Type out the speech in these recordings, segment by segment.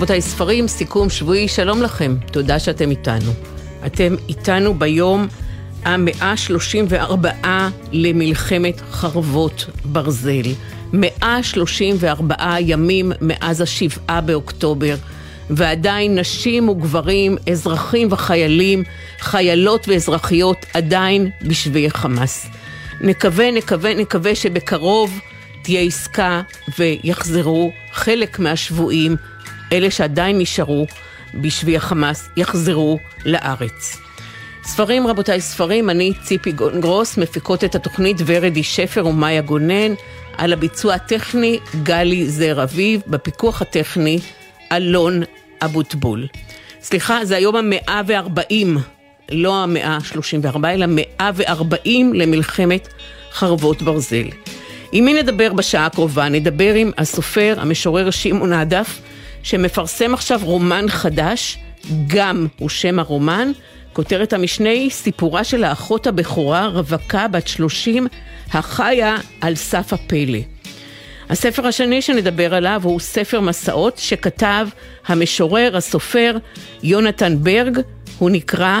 רבותיי, ספרים, סיכום שבועי, שלום לכם, תודה שאתם איתנו. אתם איתנו ביום המאה שלושים וארבעה למלחמת חרבות ברזל. מאה שלושים וארבעה ימים מאז השבעה באוקטובר, ועדיין נשים וגברים, אזרחים וחיילים, חיילות ואזרחיות עדיין בשבי חמאס. נקווה, נקווה, נקווה שבקרוב תהיה עסקה ויחזרו חלק מהשבויים, אלה שעדיין נשארו בשבי החמאס, יחזרו לארץ. ספרים, רבותיי, ספרים, אני ציפי גרוס, מפיקות את התוכנית ורדי שפר ומאיה גונן, על הביצוע הטכני גלי זר אביב, בפיקוח הטכני אלון אבוטבול. סליחה, זה היום המאה וארבעים, לא המאה שלושים וארבע, אלא מאה וארבעים למלחמת חרבות ברזל. עם מי נדבר בשעה הקרובה? נדבר עם הסופר, המשורר שמעון עדף, שמפרסם עכשיו רומן חדש, גם הוא שם הרומן. כותרת המשנה היא סיפורה של האחות הבכורה, רווקה בת 30, החיה על סף הפלא. הספר השני שנדבר עליו הוא ספר מסעות שכתב המשורר, הסופר, יונתן ברג, הוא נקרא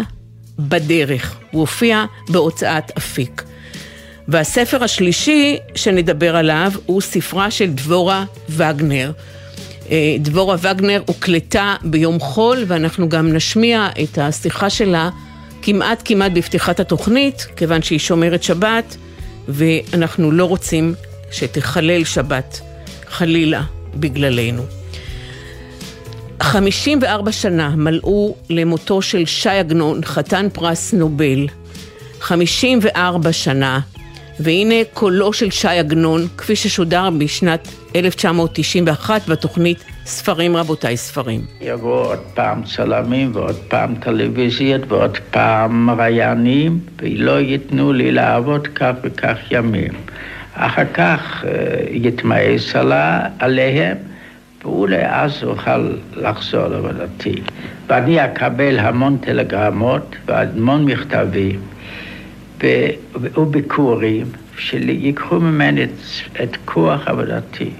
בדרך, הוא הופיע בהוצאת אפיק. והספר השלישי שנדבר עליו הוא ספרה של דבורה וגנר. אה, דבורה וגנר הוקלטה ביום חול ואנחנו גם נשמיע את השיחה שלה כמעט כמעט בפתיחת התוכנית, כיוון שהיא שומרת שבת ואנחנו לא רוצים שתחלל שבת, חלילה, בגללנו. 54 שנה מלאו למותו של ש"י עגנון, חתן פרס נובל. 54 שנה והנה קולו של ש"י עגנון, כפי ששודר בשנת 1991 בתוכנית ספרים רבותיי ספרים. יבואו עוד פעם צלמים ועוד פעם טלוויזיות ועוד פעם ריינים ולא ייתנו לי לעבוד כך וכך ימים. אחר כך אה, יתמאס עליהם ואולי אז אוכל לחזור לעבודתי. ואני אקבל המון טלגרמות והמון מכתבים. וביקורים שיקחו ממני את, את כוח עבודתי.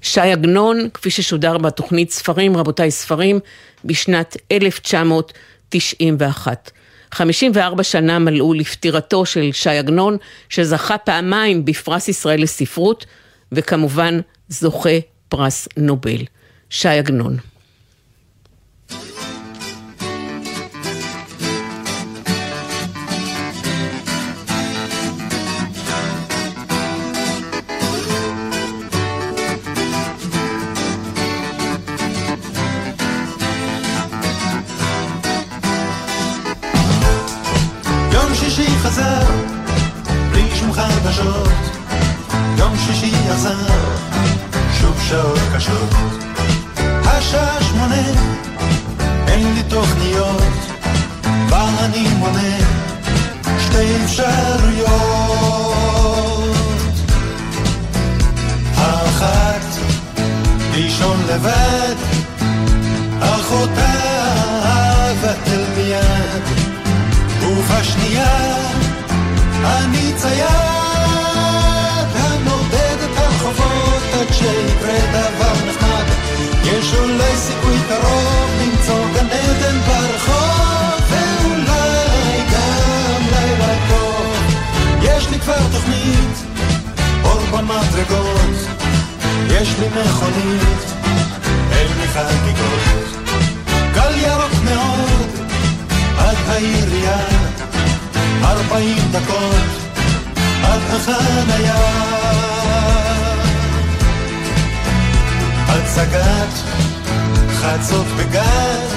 ש"י עגנון, כפי ששודר בתוכנית ספרים, רבותיי ספרים, בשנת 1991. 54 שנה מלאו לפטירתו של ש"י עגנון, שזכה פעמיים בפרס ישראל לספרות, וכמובן זוכה פרס נובל. ש"י עגנון. גג,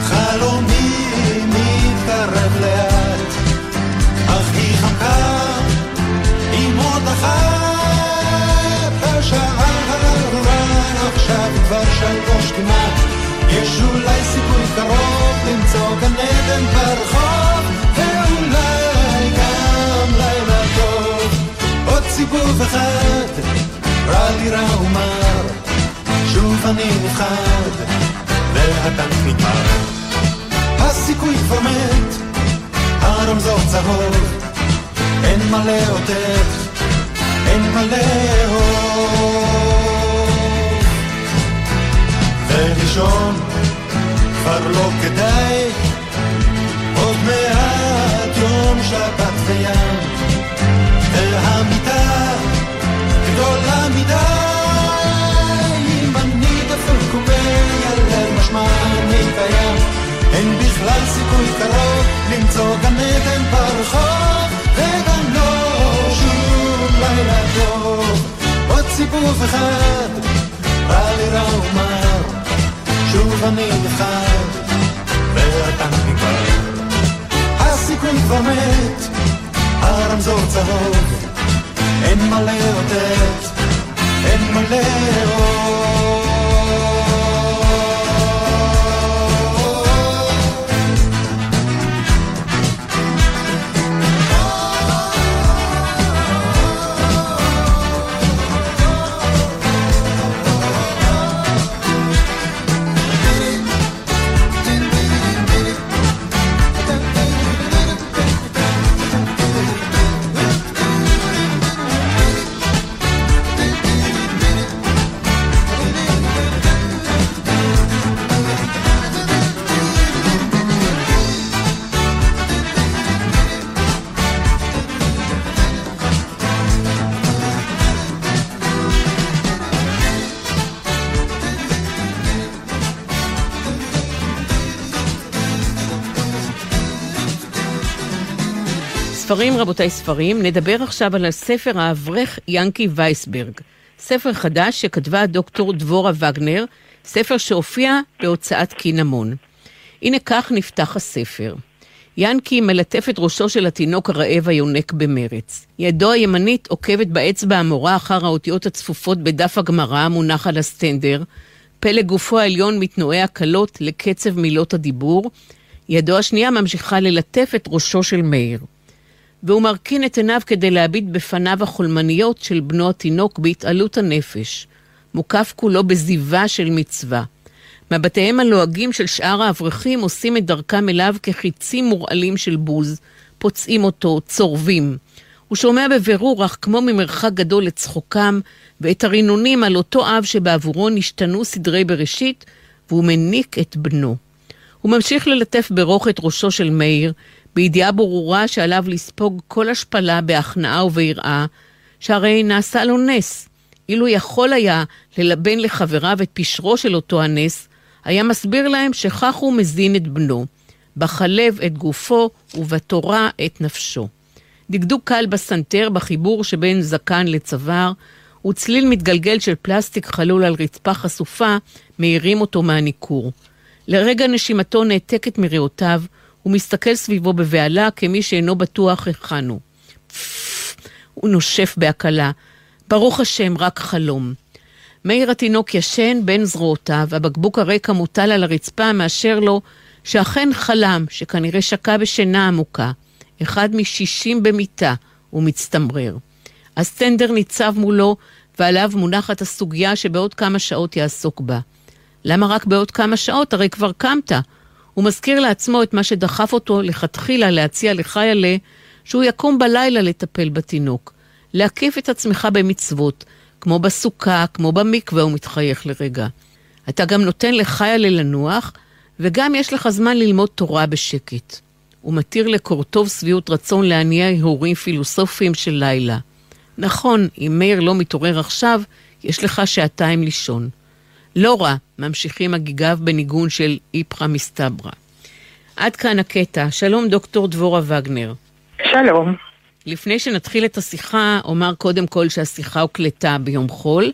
חלומי מתקרב לאט, אך היא חכה עם עוד אחת, השעה הרן עכשיו כבר שלוש כמעט, יש אולי סיכוי קרוב למצוא גן עדן ברחוב, ואולי גם לילה טוב, עוד סיבוב אחד, רע לי רע ומר, שוב אני מוכן. והטנק נגמר. הסיכוי כבר מת, הרמזור צהוב, אין מה לאותת, אין מה לאהוב. ולישון כבר לא כדאי, עוד מעט יום שבת וים, והמיטה גדולה מדי. ומיילל משמע אני קיים, אין בכלל סיכוי קרוב למצוא גן עדן ברחוב, וגם לא שום לילה טוב, עוד סיבוב אחד בא לי רע ומר, שוב אני אחד, והטנק נגמר. הסיכון כבר מת, הרמזור צהוב, אין מה לאותת, אין מה לאהוב. ספרים, רבותיי, ספרים. נדבר עכשיו על הספר האברך ינקי וייסברג. ספר חדש שכתבה דוקטור דבורה וגנר, ספר שהופיע בהוצאת קינמון. הנה כך נפתח הספר. ינקי מלטף את ראשו של התינוק הרעב היונק במרץ. ידו הימנית עוקבת באצבע המורה אחר האותיות הצפופות בדף הגמרא המונח על הסטנדר. פלג גופו העליון מתנועע קלות לקצב מילות הדיבור. ידו השנייה ממשיכה ללטף את ראשו של מאיר. והוא מרכין את עיניו כדי להביט בפניו החולמניות של בנו התינוק בהתעלות הנפש, מוקף כולו בזיווה של מצווה. מבטיהם הלועגים של שאר האברכים עושים את דרכם אליו כחיצים מורעלים של בוז, פוצעים אותו, צורבים. הוא שומע בבירור, אך כמו ממרחק גדול את צחוקם ואת הרינונים על אותו אב שבעבורו נשתנו סדרי בראשית, והוא מניק את בנו. הוא ממשיך ללטף ברוך את ראשו של מאיר, בידיעה ברורה שעליו לספוג כל השפלה בהכנעה וביראה, שהרי נעשה לו נס. אילו יכול היה ללבן לחבריו את פשרו של אותו הנס, היה מסביר להם שכך הוא מזין את בנו, בחלב את גופו ובתורה את נפשו. דקדוק קל בסנטר בחיבור שבין זקן לצוואר, וצליל מתגלגל של פלסטיק חלול על רצפה חשופה, מאירים אותו מהניכור. לרגע נשימתו נעתקת מריאותיו, הוא מסתכל סביבו בבהלה כמי שאינו בטוח היכן הוא. הוא נושף בהקלה. ברוך השם, רק חלום. מאיר התינוק ישן בין זרועותיו, הבקבוק הריק המוטל על הרצפה מאשר לו שאכן חלם, שכנראה שקע בשינה עמוקה. אחד משישים במיטה, הוא מצטמרר. הסטנדר ניצב מולו, ועליו מונחת הסוגיה שבעוד כמה שעות יעסוק בה. למה רק בעוד כמה שעות? הרי כבר קמת. הוא מזכיר לעצמו את מה שדחף אותו לכתחילה להציע לחיילה שהוא יקום בלילה לטפל בתינוק. להקיף את עצמך במצוות, כמו בסוכה, כמו במקווה, הוא מתחייך לרגע. אתה גם נותן לחיילה לנוח, וגם יש לך זמן ללמוד תורה בשקט. הוא מתיר לקורטוב שביעות רצון להניע הורים פילוסופיים של לילה. נכון, אם מאיר לא מתעורר עכשיו, יש לך שעתיים לישון. לא רע, ממשיכים הגיגיו בניגון של איפכא מסתברא. עד כאן הקטע. שלום דוקטור דבורה וגנר. שלום. לפני שנתחיל את השיחה, אומר קודם כל שהשיחה הוקלטה ביום חול,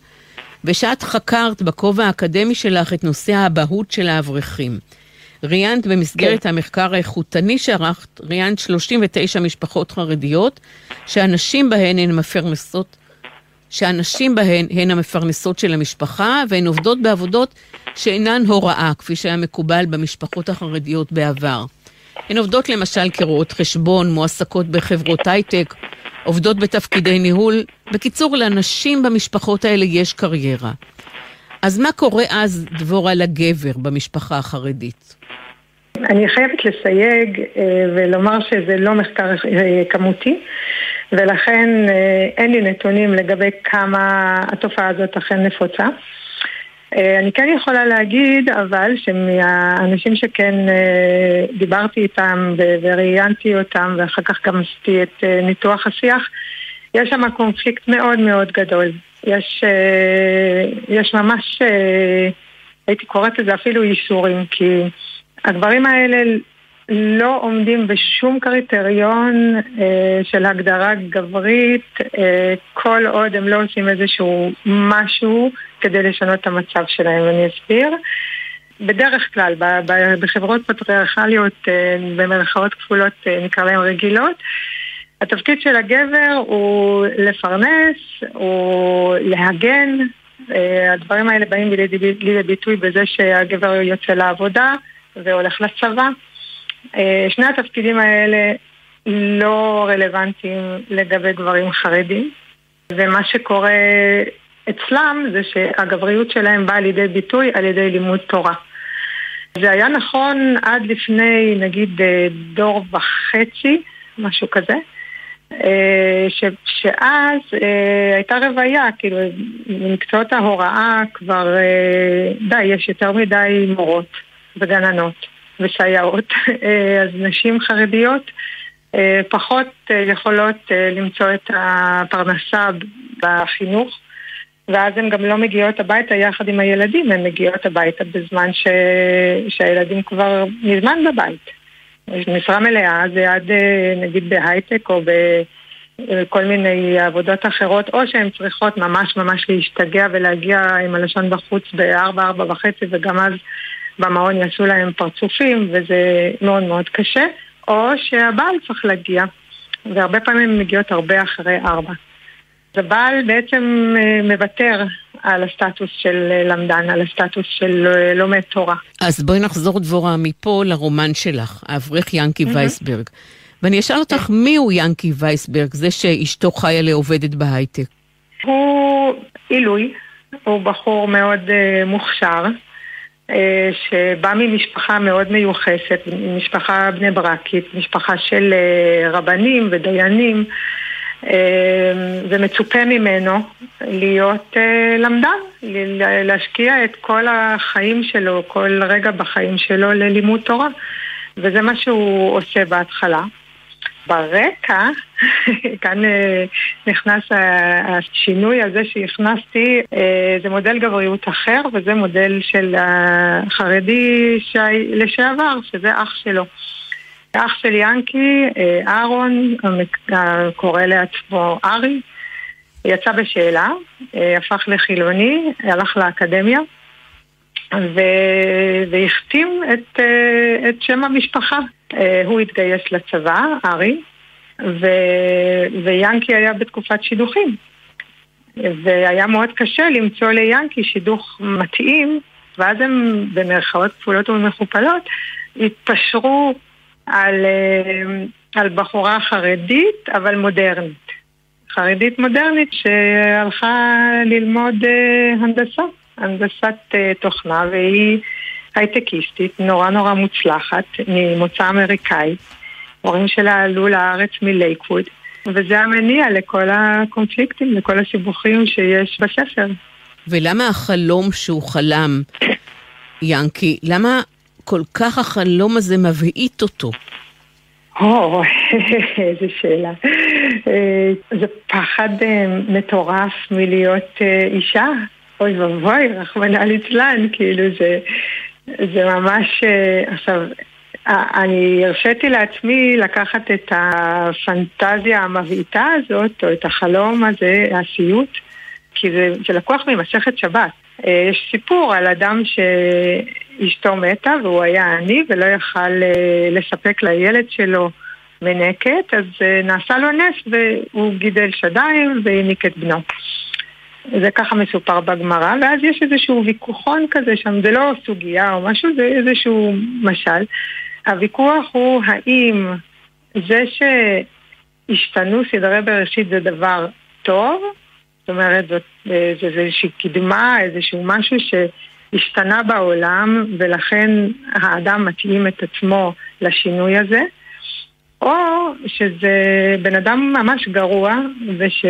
ושאת חקרת בכובע האקדמי שלך את נושא האבהות של האברכים. ראיינת במסגרת כן. המחקר האיכותני שערכת, ראיינת 39 משפחות חרדיות, שהנשים בהן הן מפרנסות שהנשים בהן הן המפרנסות של המשפחה, והן עובדות בעבודות שאינן הוראה, כפי שהיה מקובל במשפחות החרדיות בעבר. הן עובדות למשל כרואות חשבון, מועסקות בחברות הייטק, עובדות בתפקידי ניהול. בקיצור, לנשים במשפחות האלה יש קריירה. אז מה קורה אז, דבורה, לגבר במשפחה החרדית? אני חייבת לסייג אה, ולומר שזה לא מחקר אה, כמותי. ולכן אה, אין לי נתונים לגבי כמה התופעה הזאת אכן נפוצה. אני כן יכולה להגיד, אבל, שמהאנשים שכן דיברתי איתם וראיינתי אותם, ואחר כך גם עשיתי את ניתוח השיח, יש שם קונפליקט מאוד מאוד גדול. יש, יש ממש, הייתי קוראת לזה אפילו אישורים, כי הדברים האלה לא עומדים בשום קריטריון אה, של הגדרה גברית אה, כל עוד הם לא עושים איזשהו משהו כדי לשנות את המצב שלהם, ואני אסביר. בדרך כלל, בחברות פטריארכליות, אה, במרכאות כפולות אה, נקרא להן רגילות, התפקיד של הגבר הוא לפרנס, הוא להגן, אה, הדברים האלה באים לידי ביטוי בזה שהגבר יוצא לעבודה והולך לצבא. אה, שני התפקידים האלה לא רלוונטיים לגבי גברים חרדים, ומה שקורה אצלם זה שהגבריות שלהם באה לידי ביטוי על ידי לימוד תורה. זה היה נכון עד לפני נגיד אה, דור וחצי, משהו כזה, אה, ש, שאז הייתה רוויה, כאילו במקצועות ההוראה כבר די, יש יותר מדי מורות וגננות. וסייעות, אה, אז נשים חרדיות אה, פחות אה, יכולות למצוא את הפרנסה בחינוך ואז הן גם לא מגיעות הביתה יחד עם הילדים, הן מגיעות הביתה בזמן ש... שהילדים כבר מזמן בבית. משרה מלאה זה עד נגיד בהייטק או בכל מיני עבודות אחרות, או שהן צריכות ממש ממש להשתגע ולהגיע עם הלשון בחוץ בארבע, ארבע וחצי וגם אז במעון יעשו להם פרצופים וזה מאוד מאוד קשה, או שהבעל צריך להגיע, והרבה פעמים מגיעות הרבה אחרי ארבע. אז הבעל בעצם אה, מוותר על הסטטוס של אה, למדן, על הסטטוס של אה, לומד תורה. אז בואי נחזור דבורה מפה לרומן שלך, האברך ינקי mm-hmm. וייסברג. ואני אשאל אותך, מי הוא ינקי וייסברג, זה שאשתו חיה לעובדת בהייטק? הוא עילוי, הוא בחור מאוד uh, מוכשר. אה, שבא ממשפחה מאוד מיוחסת, משפחה בני ברקית, משפחה של אה, רבנים ודיינים, אה, ומצופה ממנו להיות למדן, להשקיע את כל החיים שלו, כל רגע בחיים שלו ללימוד תורה, וזה מה שהוא עושה בהתחלה. ברקע, כאן אה, נכנס השינוי הזה שהכנסתי, אה, זה מודל גבריות אחר, וזה מודל של החרדי לשעבר, שזה אח שלו. אח של ינקי, אה, אהרון, קורא לעצמו ארי, יצא בשאלה, הפך לחילוני, הלך לאקדמיה. והחתים את, את שם המשפחה הוא התגייס לצבא, ארי, ו... ויאנקי היה בתקופת שידוכים. והיה מאוד קשה למצוא ליאנקי שידוך מתאים, ואז הם במרכאות כפולות ומכופלות התפשרו על, אה, על בחורה חרדית, אבל מודרנית. חרדית מודרנית שהלכה ללמוד אה, הנדסה, הנדסת תוכנה, והיא הייטקיסטית, נורא נורא מוצלחת, ממוצא אמריקאי. ההורים שלה עלו לארץ מלייקווד, וזה המניע לכל הקונפליקטים, לכל הסיבוכים שיש בספר. ולמה החלום שהוא חלם, ינקי, למה כל כך החלום הזה מבעית אותו? או, איזה שאלה. אה, זה פחד אה, מטורף מלהיות אה, אישה. אוי ואבוי, רחמנא ליצלן, כאילו זה, זה ממש, עכשיו, אני הרשיתי לעצמי לקחת את הפנטזיה המבעיטה הזאת, או את החלום הזה, הסיוט, כי זה, זה לקוח ממסכת שבת. אה, יש סיפור על אדם שאשתו מתה והוא היה עני ולא יכל אה, לספק לילד שלו מנקת, אז נעשה לו נס והוא גידל שדיים והעניק את בנו. זה ככה מסופר בגמרא, ואז יש איזשהו ויכוחון כזה שם, זה לא סוגיה או משהו, זה איזשהו משל. הוויכוח הוא האם זה שהשתנו סדרי בראשית זה דבר טוב, זאת אומרת, זאת, זה איזושהי קדמה, איזשהו משהו שהשתנה בעולם, ולכן האדם מתאים את עצמו לשינוי הזה, או שזה בן אדם ממש גרוע, וש...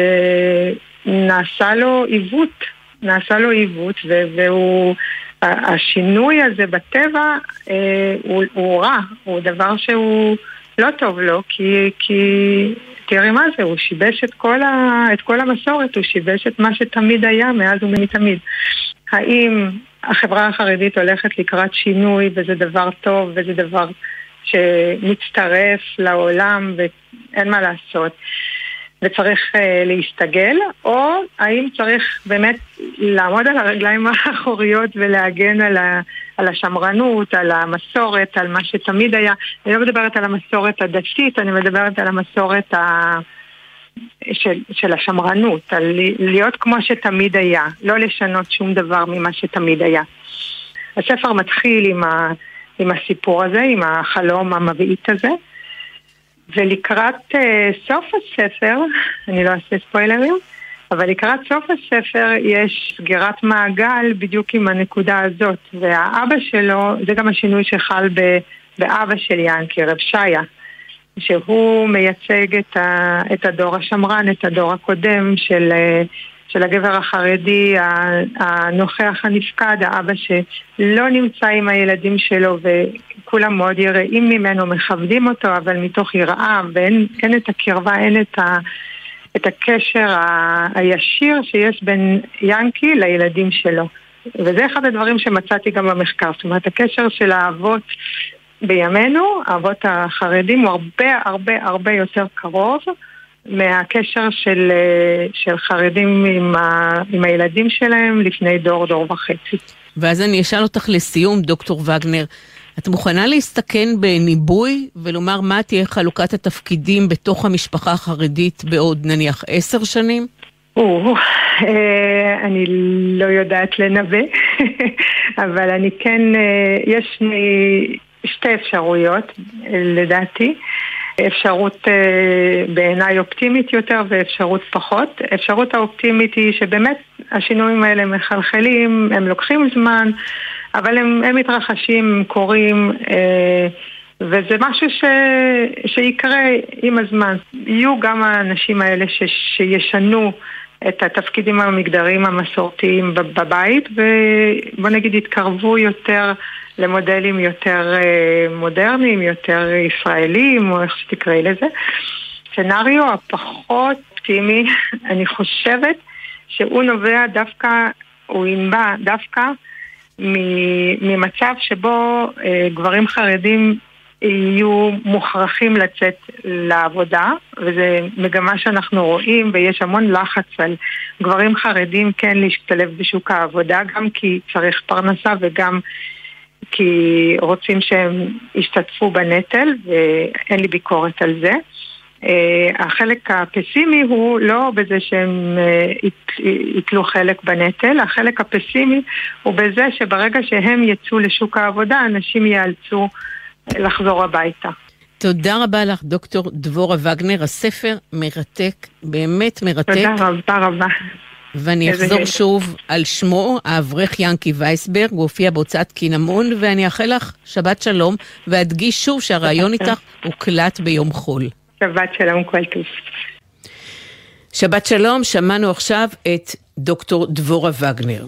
נעשה לו עיוות נעשה לו עיוות, והוא... השינוי הזה בטבע אה, הוא, הוא רע, הוא דבר שהוא לא טוב לו, כי, כי תראי מה זה, הוא שיבש את כל, ה, את כל המסורת, הוא שיבש את מה שתמיד היה מאז ומתמיד. האם החברה החרדית הולכת לקראת שינוי וזה דבר טוב וזה דבר שמצטרף לעולם ואין מה לעשות וצריך uh, להסתגל, או האם צריך באמת לעמוד על הרגליים האחוריות ולהגן על, ה, על השמרנות, על המסורת, על מה שתמיד היה. אני לא מדברת על המסורת הדתית, אני מדברת על המסורת ה... של, של השמרנות, על להיות כמו שתמיד היה, לא לשנות שום דבר ממה שתמיד היה. הספר מתחיל עם, ה, עם הסיפור הזה, עם החלום המבעית הזה, ולקראת uh, סוף הספר, אני לא אעשה ספוילרים, אבל לקראת סוף הספר יש סגירת מעגל בדיוק עם הנקודה הזאת, והאבא שלו, זה גם השינוי שחל ב, באבא של ינקי, רב שיה, שהוא מייצג את, ה, את הדור השמרן, את הדור הקודם של, אה, של הגבר החרדי הנוכח הנפקד, האבא שלא נמצא עם הילדים שלו וכולם מאוד יראים ממנו, מכבדים אותו, אבל מתוך יראה ואין את הקרבה, אין את, ה, את הקשר ה, הישיר שיש בין ינקי לילדים שלו. וזה אחד הדברים שמצאתי גם במחקר, זאת אומרת הקשר של האבות בימינו, האבות החרדים הוא הרבה הרבה הרבה יותר קרוב מהקשר של, אה, של חרדים עם, ה, עם הילדים שלהם לפני דור, דור וחצי. ואז אני אשאל אותך לסיום, דוקטור וגנר, את מוכנה להסתכן בניבוי ולומר מה תהיה חלוקת התפקידים בתוך המשפחה החרדית בעוד נניח עשר שנים? או, אה, אני לא יודעת לנבא, אבל אני כן, אה, יש שתי אפשרויות לדעתי. אפשרות אה, בעיניי אופטימית יותר ואפשרות פחות. אפשרות האופטימית היא שבאמת השינויים האלה מחלחלים, הם לוקחים זמן, אבל הם, הם מתרחשים, הם קורים, אה, וזה משהו ש, שיקרה עם הזמן. יהיו גם האנשים האלה ש, שישנו את התפקידים המגדריים המסורתיים בבית, ובוא נגיד יתקרבו יותר למודלים יותר אה, מודרניים, יותר ישראלים, או איך שתקראי לזה. סצנריו הפחות אופטימי, אני חושבת שהוא נובע דווקא, הוא ינבע דווקא ממצב שבו אה, גברים חרדים יהיו מוכרחים לצאת לעבודה, וזו מגמה שאנחנו רואים, ויש המון לחץ על גברים חרדים כן להשתלב בשוק העבודה, גם כי צריך פרנסה וגם כי רוצים שהם ישתתפו בנטל, ואין לי ביקורת על זה. Uh, החלק הפסימי הוא לא בזה שהם uh, ייטלו חלק בנטל, החלק הפסימי הוא בזה שברגע שהם יצאו לשוק העבודה, אנשים ייאלצו לחזור הביתה. תודה רבה לך, דוקטור דבורה וגנר. הספר מרתק, באמת מרתק. תודה רבה רבה. ואני אחזור שוב על שמו, האברך ינקי וייסברג, הוא הופיע בהוצאת קינמון, ואני אאחל לך שבת שלום, ואדגיש שוב שהרעיון איתך הוקלט ביום חול. שבת שלום, כל טוב. שבת שלום, שמענו עכשיו את דוקטור דבורה וגנר.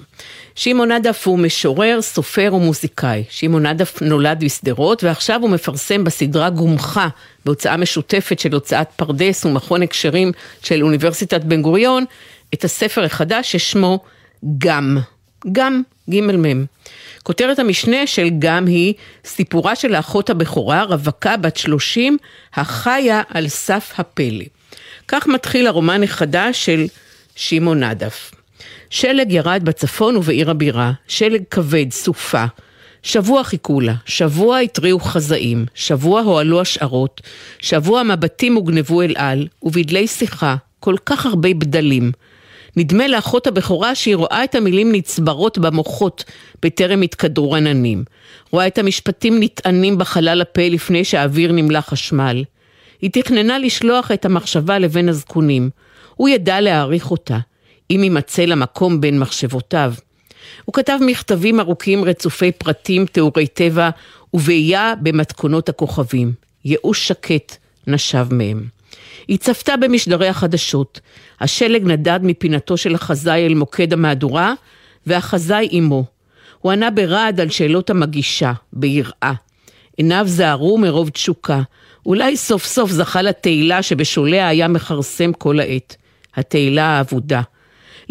שמעון עדף הוא משורר, סופר ומוזיקאי. שמעון עדף נולד בשדרות ועכשיו הוא מפרסם בסדרה גומחה בהוצאה משותפת של הוצאת פרדס ומכון הקשרים של אוניברסיטת בן גוריון את הספר החדש ששמו גם. גם, ג' מ'. כותרת המשנה של גם היא סיפורה של האחות הבכורה, רווקה בת 30, החיה על סף הפלא. כך מתחיל הרומן החדש של שמעון נדף. שלג ירד בצפון ובעיר הבירה, שלג כבד, סופה. שבוע חיכו לה, שבוע התריעו חזאים, שבוע הועלו השערות, שבוע מבטים הוגנבו אל על, ובדלי שיחה, כל כך הרבה בדלים. נדמה לאחות הבכורה שהיא רואה את המילים נצברות במוחות בטרם התקדרו עננים. רואה את המשפטים נטענים בחלל הפה לפני שהאוויר נמלא חשמל. היא תכננה לשלוח את המחשבה לבן הזקונים. הוא ידע להעריך אותה, אם יימצא לה מקום בין מחשבותיו. הוא כתב מכתבים ארוכים רצופי פרטים, תיאורי טבע, ובעיה במתכונות הכוכבים. ייאוש שקט נשב מהם. היא צפתה במשדרי החדשות. השלג נדד מפינתו של החזאי אל מוקד המהדורה, והחזאי עמו. הוא ענה ברעד על שאלות המגישה, ביראה. עיניו זערו מרוב תשוקה. אולי סוף סוף זכה לתהילה שבשוליה היה מכרסם כל העת. התהילה האבודה.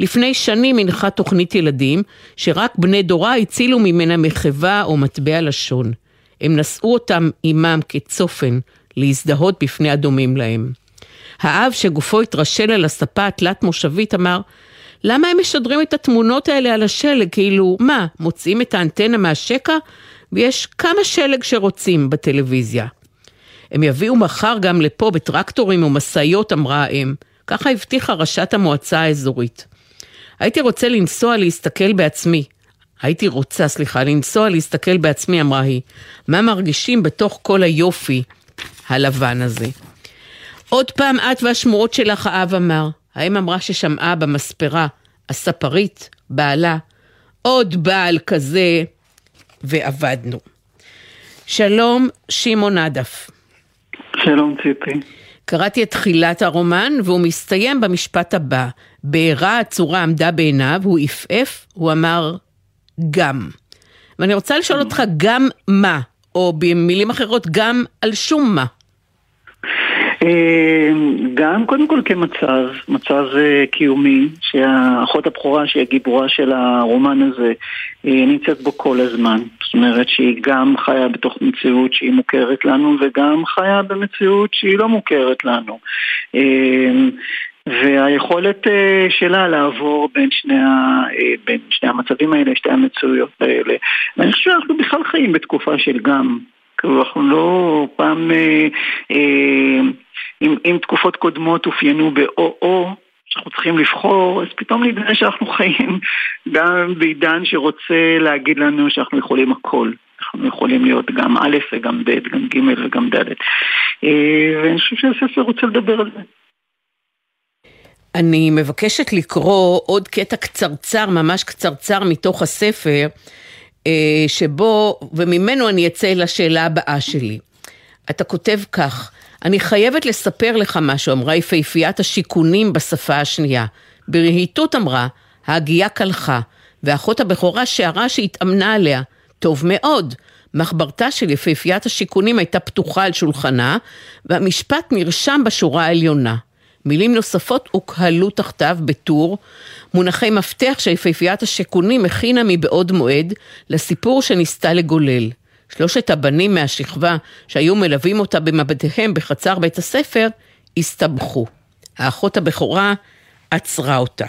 לפני שנים הנחה תוכנית ילדים, שרק בני דורה הצילו ממנה מחווה או מטבע לשון. הם נשאו אותם עמם כצופן, להזדהות בפני הדומים להם. האב שגופו התרשל על הספה התלת-מושבית אמר, למה הם משדרים את התמונות האלה על השלג? כאילו, מה, מוצאים את האנטנה מהשקע? ויש כמה שלג שרוצים בטלוויזיה. הם יביאו מחר גם לפה בטרקטורים ומשאיות, אמרה האם. ככה הבטיחה ראשת המועצה האזורית. הייתי רוצה לנסוע להסתכל בעצמי. הייתי רוצה, סליחה, לנסוע להסתכל בעצמי, אמרה היא. מה מרגישים בתוך כל היופי הלבן הזה? עוד פעם את והשמועות שלך, האב אמר. האם אמרה ששמעה במספרה, הספרית, בעלה, עוד בעל כזה, ועבדנו. שלום, שמעון עדף. שלום ציפי. קראתי את תחילת הרומן, והוא מסתיים במשפט הבא. בעירה הצורה עמדה בעיניו, הוא עפעף, הוא אמר גם. ואני רוצה לשאול אותך גם מה, או במילים אחרות, גם על שום מה. אה, גם קודם כל כמצב, מצב אה, קיומי, שהאחות הבכורה שהיא הגיבורה של הרומן הזה אה, נמצאת בו כל הזמן. זאת אומרת שהיא גם חיה בתוך מציאות שהיא מוכרת לנו וגם חיה במציאות שהיא לא מוכרת לנו. והיכולת שלה לעבור בין שני, ה, בין שני המצבים האלה, שתי המציאויות האלה. ואני חושב שאנחנו בכלל חיים בתקופה של גם. אנחנו לא פעם... אה, אה, אם, אם תקופות קודמות אופיינו באו-או, שאנחנו צריכים לבחור, אז פתאום נדמה שאנחנו חיים גם בעידן שרוצה להגיד לנו שאנחנו יכולים הכל. אנחנו יכולים להיות גם א' וגם ב', גם ג' וגם ד'. אה, ואני חושב שהספר רוצה לדבר על זה. אני מבקשת לקרוא עוד קטע קצרצר, ממש קצרצר מתוך הספר, שבו, וממנו אני אצא לשאלה הבאה שלי. אתה כותב כך, אני חייבת לספר לך משהו, אמרה יפהפיית השיכונים בשפה השנייה. ברהיטות אמרה, ההגייה קלחה, ואחות הבכורה שערה שהתאמנה עליה. טוב מאוד. מחברתה של יפהפיית השיכונים הייתה פתוחה על שולחנה, והמשפט נרשם בשורה העליונה. מילים נוספות הוקהלו תחתיו בטור, מונחי מפתח שיפהפיית השיכונים הכינה מבעוד מועד לסיפור שניסתה לגולל. שלושת הבנים מהשכבה שהיו מלווים אותה במבטיהם בחצר בית הספר, הסתבכו. האחות הבכורה עצרה אותה.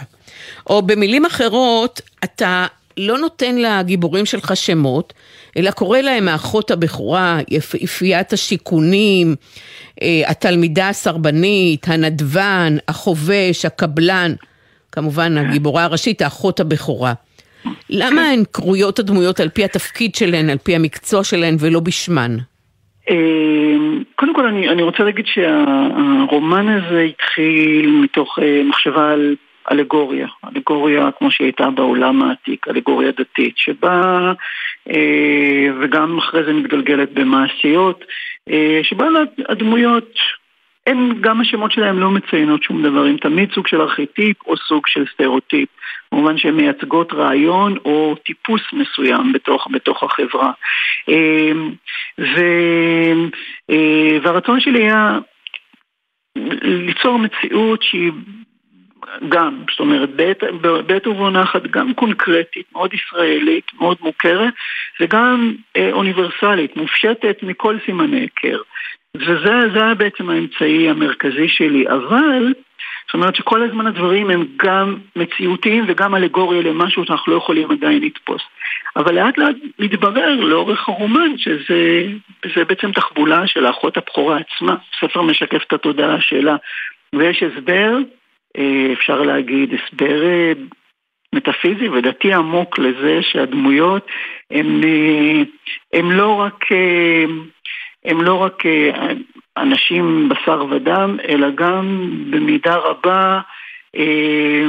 או במילים אחרות, אתה לא נותן לגיבורים שלך שמות, אלא קורא להם האחות הבכורה, יפיית השיכונים, אה, התלמידה הסרבנית, הנדבן, החובש, הקבלן, כמובן הגיבורה הראשית, האחות הבכורה. למה הן קרויות הדמויות על פי התפקיד שלהן, על פי המקצוע שלהן ולא בשמן? אה, קודם כל אני, אני רוצה להגיד שהרומן הזה התחיל מתוך אה, מחשבה על אלגוריה, אלגוריה כמו שהיא הייתה בעולם העתיק, אלגוריה דתית, שבה, אה, וגם אחרי זה מתגלגלת במעשיות, שבה הדמויות הם, גם השמות שלהם לא מציינות שום דבר, הם תמיד סוג של ארכיטיפ או סוג של סטריאוטיפ. במובן שהן מייצגות רעיון או טיפוס מסוים בתוך, בתוך החברה. אמ, ו, אה, והרצון שלי היה ליצור מציאות שהיא גם, זאת אומרת, בעת, ובעונה אחת גם קונקרטית, מאוד ישראלית, מאוד מוכרת, וגם אה, אוניברסלית, מופשטת מכל סימני היכר. וזה היה בעצם האמצעי המרכזי שלי, אבל זאת אומרת שכל הזמן הדברים הם גם מציאותיים וגם אלגוריה למשהו שאנחנו לא יכולים עדיין לתפוס. אבל לאט לאט מתברר לאורך הרומן שזה בעצם תחבולה של האחות הבכורה עצמה. ספר משקף את התודעה שלה. ויש הסבר, אפשר להגיד, הסבר אה, מטאפיזי ודתי עמוק לזה שהדמויות הן אה, לא רק... הם לא רק אה, אנשים בשר ודם, אלא גם במידה רבה אה,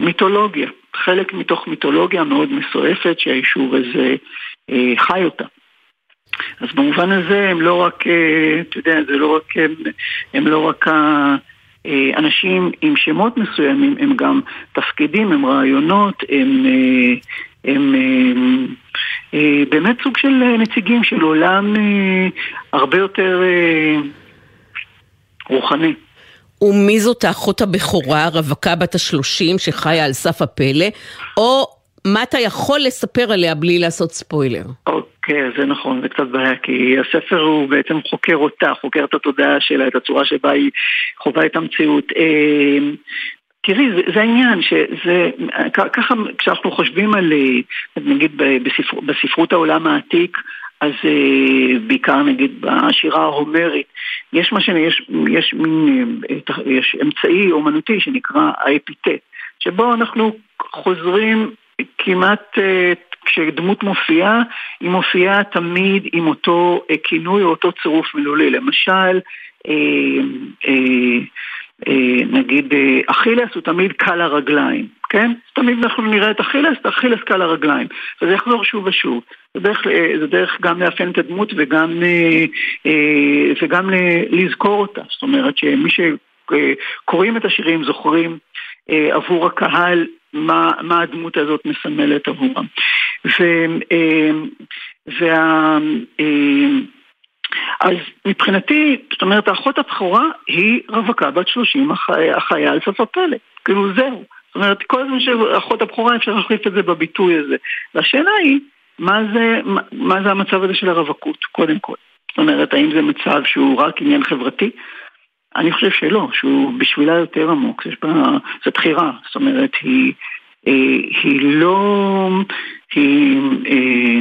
מיתולוגיה, חלק מתוך מיתולוגיה מאוד מסועפת שהיישוב הזה אה, חי אותה. אז במובן הזה הם לא רק, אה, אתה יודע, זה לא רק, הם, הם לא רק אנשים עם שמות מסוימים, הם גם תפקידים, הם רעיונות, הם, הם, הם באמת סוג של נציגים של עולם הרבה יותר רוחני. ומי זאת האחות הבכורה, רווקה בת השלושים, שחיה על סף הפלא, או מה אתה יכול לספר עליה בלי לעשות ספוילר? אוקיי, okay, זה נכון, זה קצת בעיה, כי הספר הוא בעצם חוקר אותה, חוקר את התודעה שלה, את הצורה שבה היא חווה את המציאות. אה, תראי, זה, זה העניין, שזה, ככה כשאנחנו חושבים על, אה, נגיד בספר, בספרות העולם העתיק, אז uh, בעיקר נגיד בשירה ההומרית, יש מה שיש, יש מין, יש אמצעי אומנותי שנקרא האפיטט, שבו אנחנו חוזרים כמעט אה, כשדמות מופיעה, היא מופיעה תמיד עם אותו אה, כינוי או אותו צירוף מילולי. למשל, אה, נגיד אכילס הוא תמיד קל הרגליים, כן? תמיד אנחנו נראה את אכילס, אכילס קל הרגליים. וזה יחזור שוב ושוב. זה דרך, זה דרך גם לאפיין את הדמות וגם, וגם לזכור אותה. זאת אומרת שמי שקוראים את השירים זוכרים עבור הקהל מה, מה הדמות הזאת מסמלת עבורם. ו, אה, וה, אה, אז מבחינתי, זאת אומרת, האחות הבכורה היא רווקה בת 30 החיה על סוף הפלא. כאילו זהו. זאת אומרת, כל הזמן שאחות הבכורה אפשר להחליף את זה בביטוי הזה. והשאלה היא, מה זה, מה, מה זה המצב הזה של הרווקות, קודם כל. זאת אומרת, האם זה מצב שהוא רק עניין חברתי? אני חושב שלא, שהוא בשבילה יותר עמוק, זו בחירה, זאת אומרת, היא, אה, היא לא, היא אה,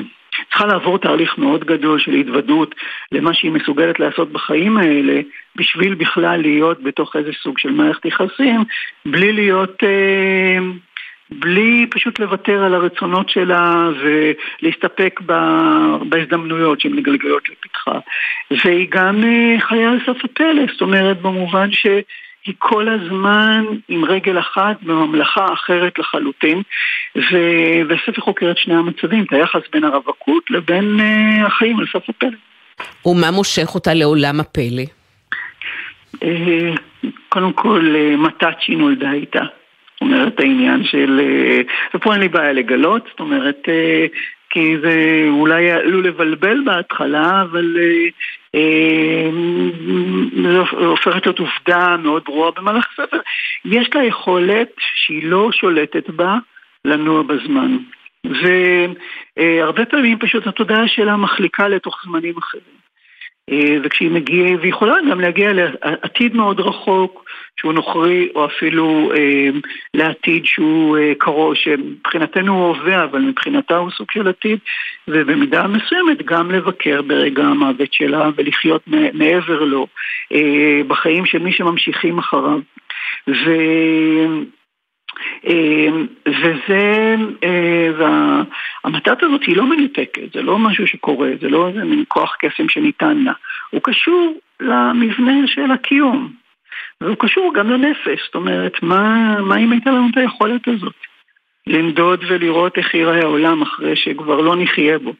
צריכה לעבור תהליך מאוד גדול של התוודות למה שהיא מסוגלת לעשות בחיים האלה, בשביל בכלל להיות בתוך איזה סוג של מערכת יחסים, בלי להיות... אה, בלי פשוט לוותר על הרצונות שלה ולהסתפק בהזדמנויות שהן מגלגלות לפתחה. והיא גם אה, חיה על סף הפלא, זאת אומרת במובן שהיא כל הזמן עם רגל אחת בממלכה אחרת לחלוטין, והספר חוקר את שני המצבים, את היחס בין הרווקות לבין אה, החיים על סף הפלא. ומה מושך אותה לעולם הפלא? אה, קודם כל, מתצ'י נולדה איתה. אומרת, העניין של... אה, ופה אין לי בעיה לגלות, זאת אומרת, אה, כי זה אולי עלול לבלבל בהתחלה, אבל אה, זה הופכת להיות עובדה מאוד ברורה במהלך הספר. יש לה יכולת שהיא לא שולטת בה לנוע בזמן. והרבה פעמים פשוט התודעה שלה מחליקה לתוך זמנים אחרים. וכשהיא מגיעה, והיא יכולה גם להגיע לעתיד מאוד רחוק, שהוא נוכרי, או אפילו אה, לעתיד שהוא אה, קרוב, שמבחינתנו הוא הווה, אבל מבחינתה הוא סוג של עתיד, ובמידה מסוימת גם לבקר ברגע המוות שלה ולחיות מעבר לו, אה, בחיים של מי שממשיכים אחריו. ו... אמ, וזה, אה, והמתת הזאת היא לא מנותקת, זה לא משהו שקורה, זה לא איזה מין כוח קסם שניתן לה, הוא קשור למבנה של הקיום, והוא קשור גם לנפש, זאת אומרת, מה, מה אם הייתה לנו את היכולת הזאת? למדוד ולראות איך ייראה העולם אחרי שכבר לא נחיה בו.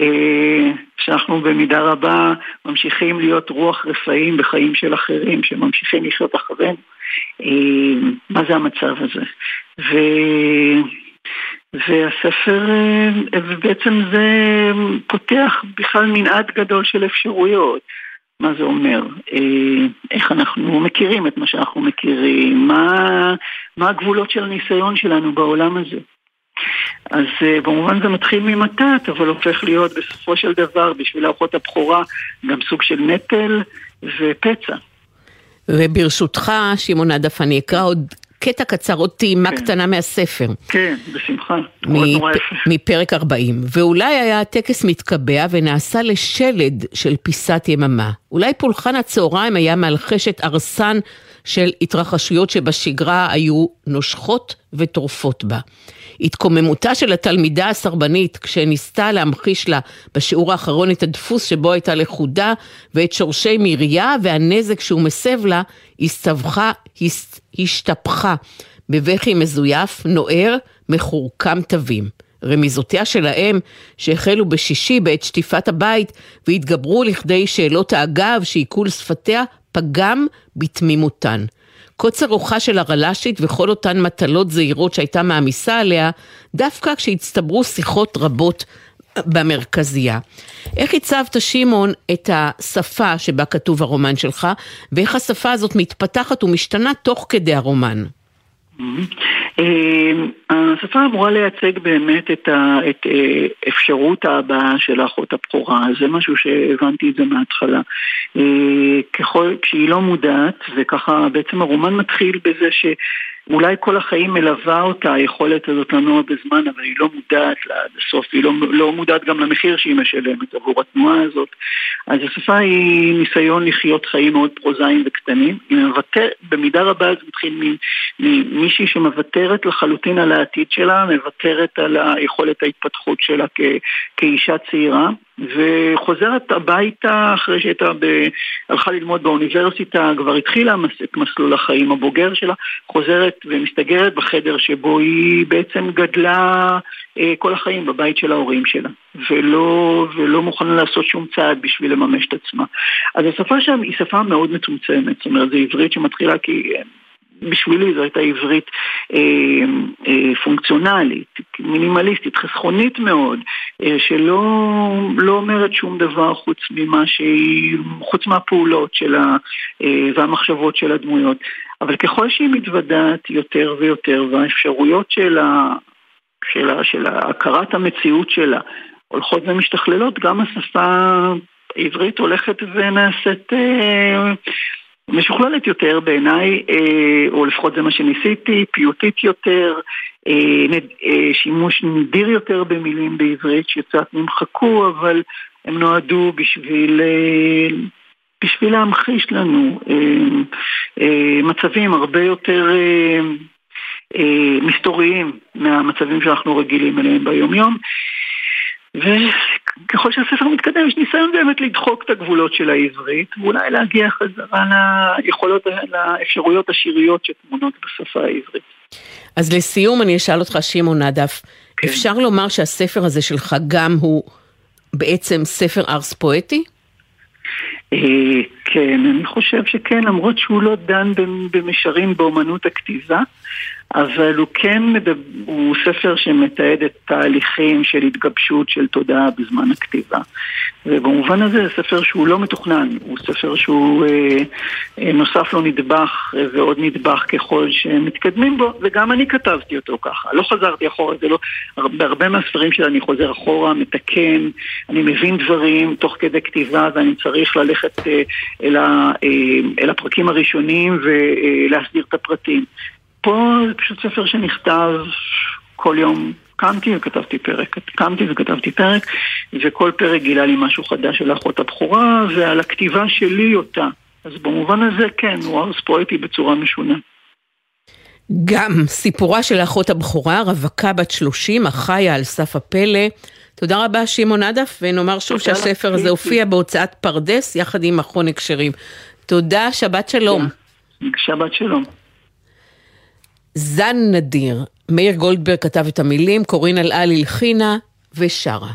אה, שאנחנו במידה רבה ממשיכים להיות רוח רפאים בחיים של אחרים, שממשיכים לחיות אחרינו. אה, מה זה המצב הזה. ו... והספר, אה, ובעצם זה פותח בכלל מנעד גדול של אפשרויות. מה זה אומר? אה, איך אנחנו מכירים את מה שאנחנו מכירים? מה, מה הגבולות של הניסיון שלנו בעולם הזה? אז במובן זה מתחיל ממתת, אבל הופך להיות בסופו של דבר, בשביל הארוחות הבכורה, גם סוג של נטל ופצע. וברשותך, שמעון עדף, אני אקרא עוד קטע קצר, עוד טעימה כן. קטנה מהספר. כן, בשמחה. מפרק 40. ואולי היה הטקס מתקבע ונעשה לשלד של פיסת יממה. אולי פולחן הצהריים היה מהלחשת ארסן של התרחשויות שבשגרה היו נושכות וטורפות בה. התקוממותה של התלמידה הסרבנית כשניסתה להמחיש לה בשיעור האחרון את הדפוס שבו הייתה לכודה ואת שורשי מריה והנזק שהוא מסב לה, הסתבכה, השתפכה בבכי מזויף, נוער, מחורקם תווים. רמיזותיה של האם, שהחלו בשישי בעת שטיפת הבית והתגברו לכדי שאלות האגב שעיכול שפתיה, פגם בתמימותן. קוצר רוחה של הרל"שית וכל אותן מטלות זהירות שהייתה מעמיסה עליה, דווקא כשהצטברו שיחות רבות במרכזייה. איך הצבת, שמעון, את השפה שבה כתוב הרומן שלך, ואיך השפה הזאת מתפתחת ומשתנה תוך כדי הרומן? אמ, השפה אמורה לייצג באמת את אה, אפשרות ההבעה של האחות הבכורה, זה משהו שהבנתי את זה מההתחלה. אה, ככל, כשהיא לא מודעת, וככה בעצם הרומן מתחיל בזה ש... אולי כל החיים מלווה אותה היכולת הזאת לנוע בזמן, אבל היא לא מודעת עד הסוף, היא לא, לא מודעת גם למחיר שהיא משלמת עבור התנועה הזאת. אז השפה היא ניסיון לחיות חיים מאוד פרוזאיים וקטנים. היא מבטא, במידה רבה זה מתחיל ממישהי שמוותרת לחלוטין על העתיד שלה, מוותרת על היכולת ההתפתחות שלה כ, כאישה צעירה. וחוזרת הביתה אחרי שהייתה ב... הלכה ללמוד באוניברסיטה, כבר התחילה את מסלול החיים הבוגר שלה, חוזרת ומסתגרת בחדר שבו היא בעצם גדלה אה, כל החיים בבית של ההורים שלה, ולא, ולא מוכנה לעשות שום צעד בשביל לממש את עצמה. אז השפה שם היא שפה מאוד מצומצמת, זאת אומרת, זו עברית שמתחילה כי... בשבילי זו הייתה עברית אה, אה, פונקציונלית, מינימליסטית, חסכונית מאוד, אה, שלא לא אומרת שום דבר חוץ ממה שהיא, חוץ מהפעולות שלה אה, והמחשבות של הדמויות. אבל ככל שהיא מתוודעת יותר ויותר והאפשרויות שלה, שלה, של הכרת המציאות שלה הולכות ומשתכללות, גם השפה העברית הולכת ונעשית אה, משוכללת יותר בעיניי, אה, או לפחות זה מה שניסיתי, פיוטית יותר, אה, אה, שימוש נדיר יותר במילים בעברית שקצת נמחקו, אבל הם נועדו בשביל, בשביל להמחיש לנו מצבים הרבה יותר מסתוריים מהמצבים שאנחנו רגילים אליהם ביומיום. וככל שהספר מתקדם יש ניסיון באמת לדחוק את הגבולות של העברית ואולי להגיע חזרה ליכולות, לאפשרויות השיריות שטמונות בשפה העברית. אז לסיום אני אשאל אותך שמעון נדף, כן. אפשר לומר שהספר הזה שלך גם הוא בעצם ספר ארס פואטי? אה, כן, אני חושב שכן, למרות שהוא לא דן במישרים באומנות הכתיבה, אבל הוא כן, מדבר, הוא ספר שמתעד את תהליכים של התגבשות של תודעה בזמן הכתיבה. ובמובן הזה זה ספר שהוא לא מתוכנן, הוא ספר שהוא אה, אה, נוסף לו נדבך ועוד נדבך ככל שמתקדמים בו, וגם אני כתבתי אותו ככה, לא חזרתי אחורה, זה לא, בהרבה מהספרים שלי אני חוזר אחורה, מתקן, אני מבין דברים תוך כדי כתיבה ואני צריך ללכת אה, אל, ה, אה, אל הפרקים הראשונים ולהסדיר את הפרטים. פה זה פשוט ספר שנכתב כל יום. קמתי וכתבתי פרק, קמתי וכתבתי פרק, וכל פרק גילה לי משהו חדש של האחות הבכורה, ועל הכתיבה שלי אותה. אז במובן הזה כן, הוא ארס פואטי בצורה משונה. גם סיפורה של האחות הבכורה, רווקה בת 30, החיה על סף הפלא. תודה רבה שמעון עדף, ונאמר שוב שהספר הזה הופיע בהוצאת פרדס יחד עם מכון הקשרים. תודה, שבת שלום. שבת שלום. זן נדיר. מאיר גולדברג כתב את המילים, קורין אלעל הלחינה ושרה.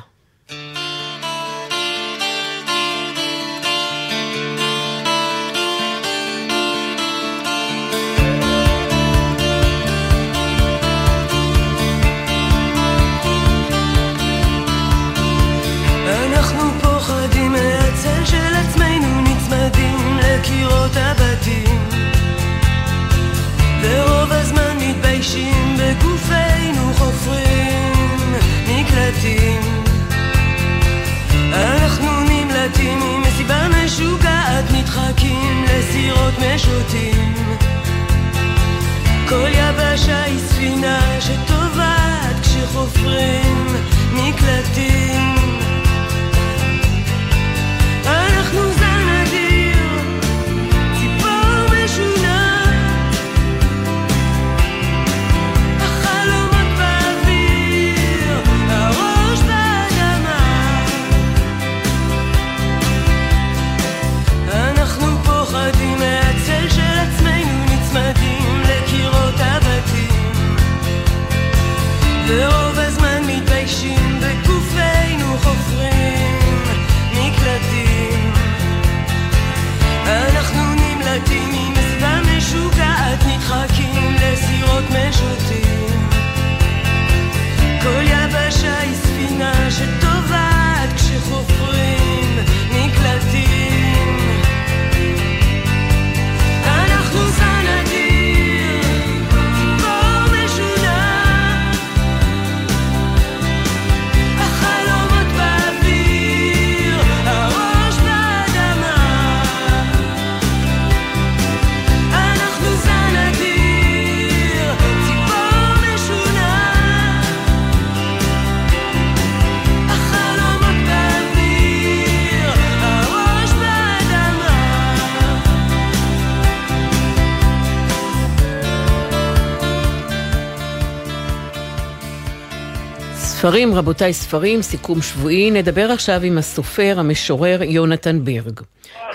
ספרים, רבותיי, ספרים, סיכום שבועי. נדבר עכשיו עם הסופר, המשורר יונתן ברג.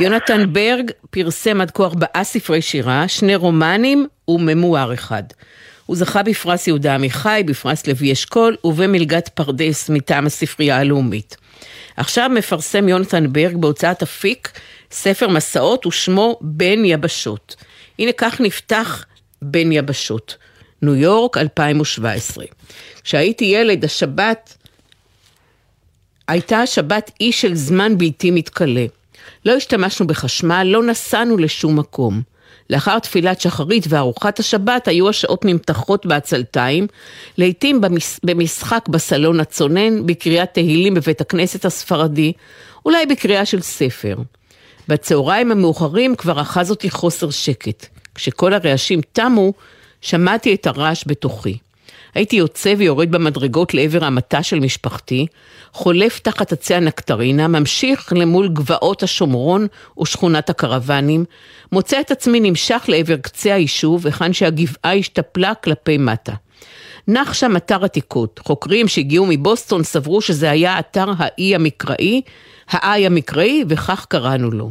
יונתן ברג פרסם עד כה ארבעה ספרי שירה, שני רומנים וממואר אחד. הוא זכה בפרס יהודה עמיחי, בפרס לוי אשכול ובמלגת פרדס מטעם הספרייה הלאומית. עכשיו מפרסם יונתן ברג בהוצאת אפיק ספר מסעות ושמו בן יבשות. הנה כך נפתח בן יבשות. ניו יורק 2017. כשהייתי ילד, השבת הייתה השבת אי של זמן בלתי מתכלה. לא השתמשנו בחשמל, לא נסענו לשום מקום. לאחר תפילת שחרית וארוחת השבת היו השעות נמתחות בעצלתיים, לעתים במש... במשחק בסלון הצונן, בקריאת תהילים בבית הכנסת הספרדי, אולי בקריאה של ספר. בצהריים המאוחרים כבר אחז אותי חוסר שקט. כשכל הרעשים תמו, שמעתי את הרעש בתוכי. הייתי יוצא ויורד במדרגות לעבר המטע של משפחתי, חולף תחת עצי הנקטרינה, ממשיך למול גבעות השומרון ושכונת הקרוונים, מוצא את עצמי נמשך לעבר קצה היישוב, היכן שהגבעה השתפלה כלפי מטה. נח שם אתר עתיקות. חוקרים שהגיעו מבוסטון סברו שזה היה אתר האי המקראי, האי המקראי, וכך קראנו לו.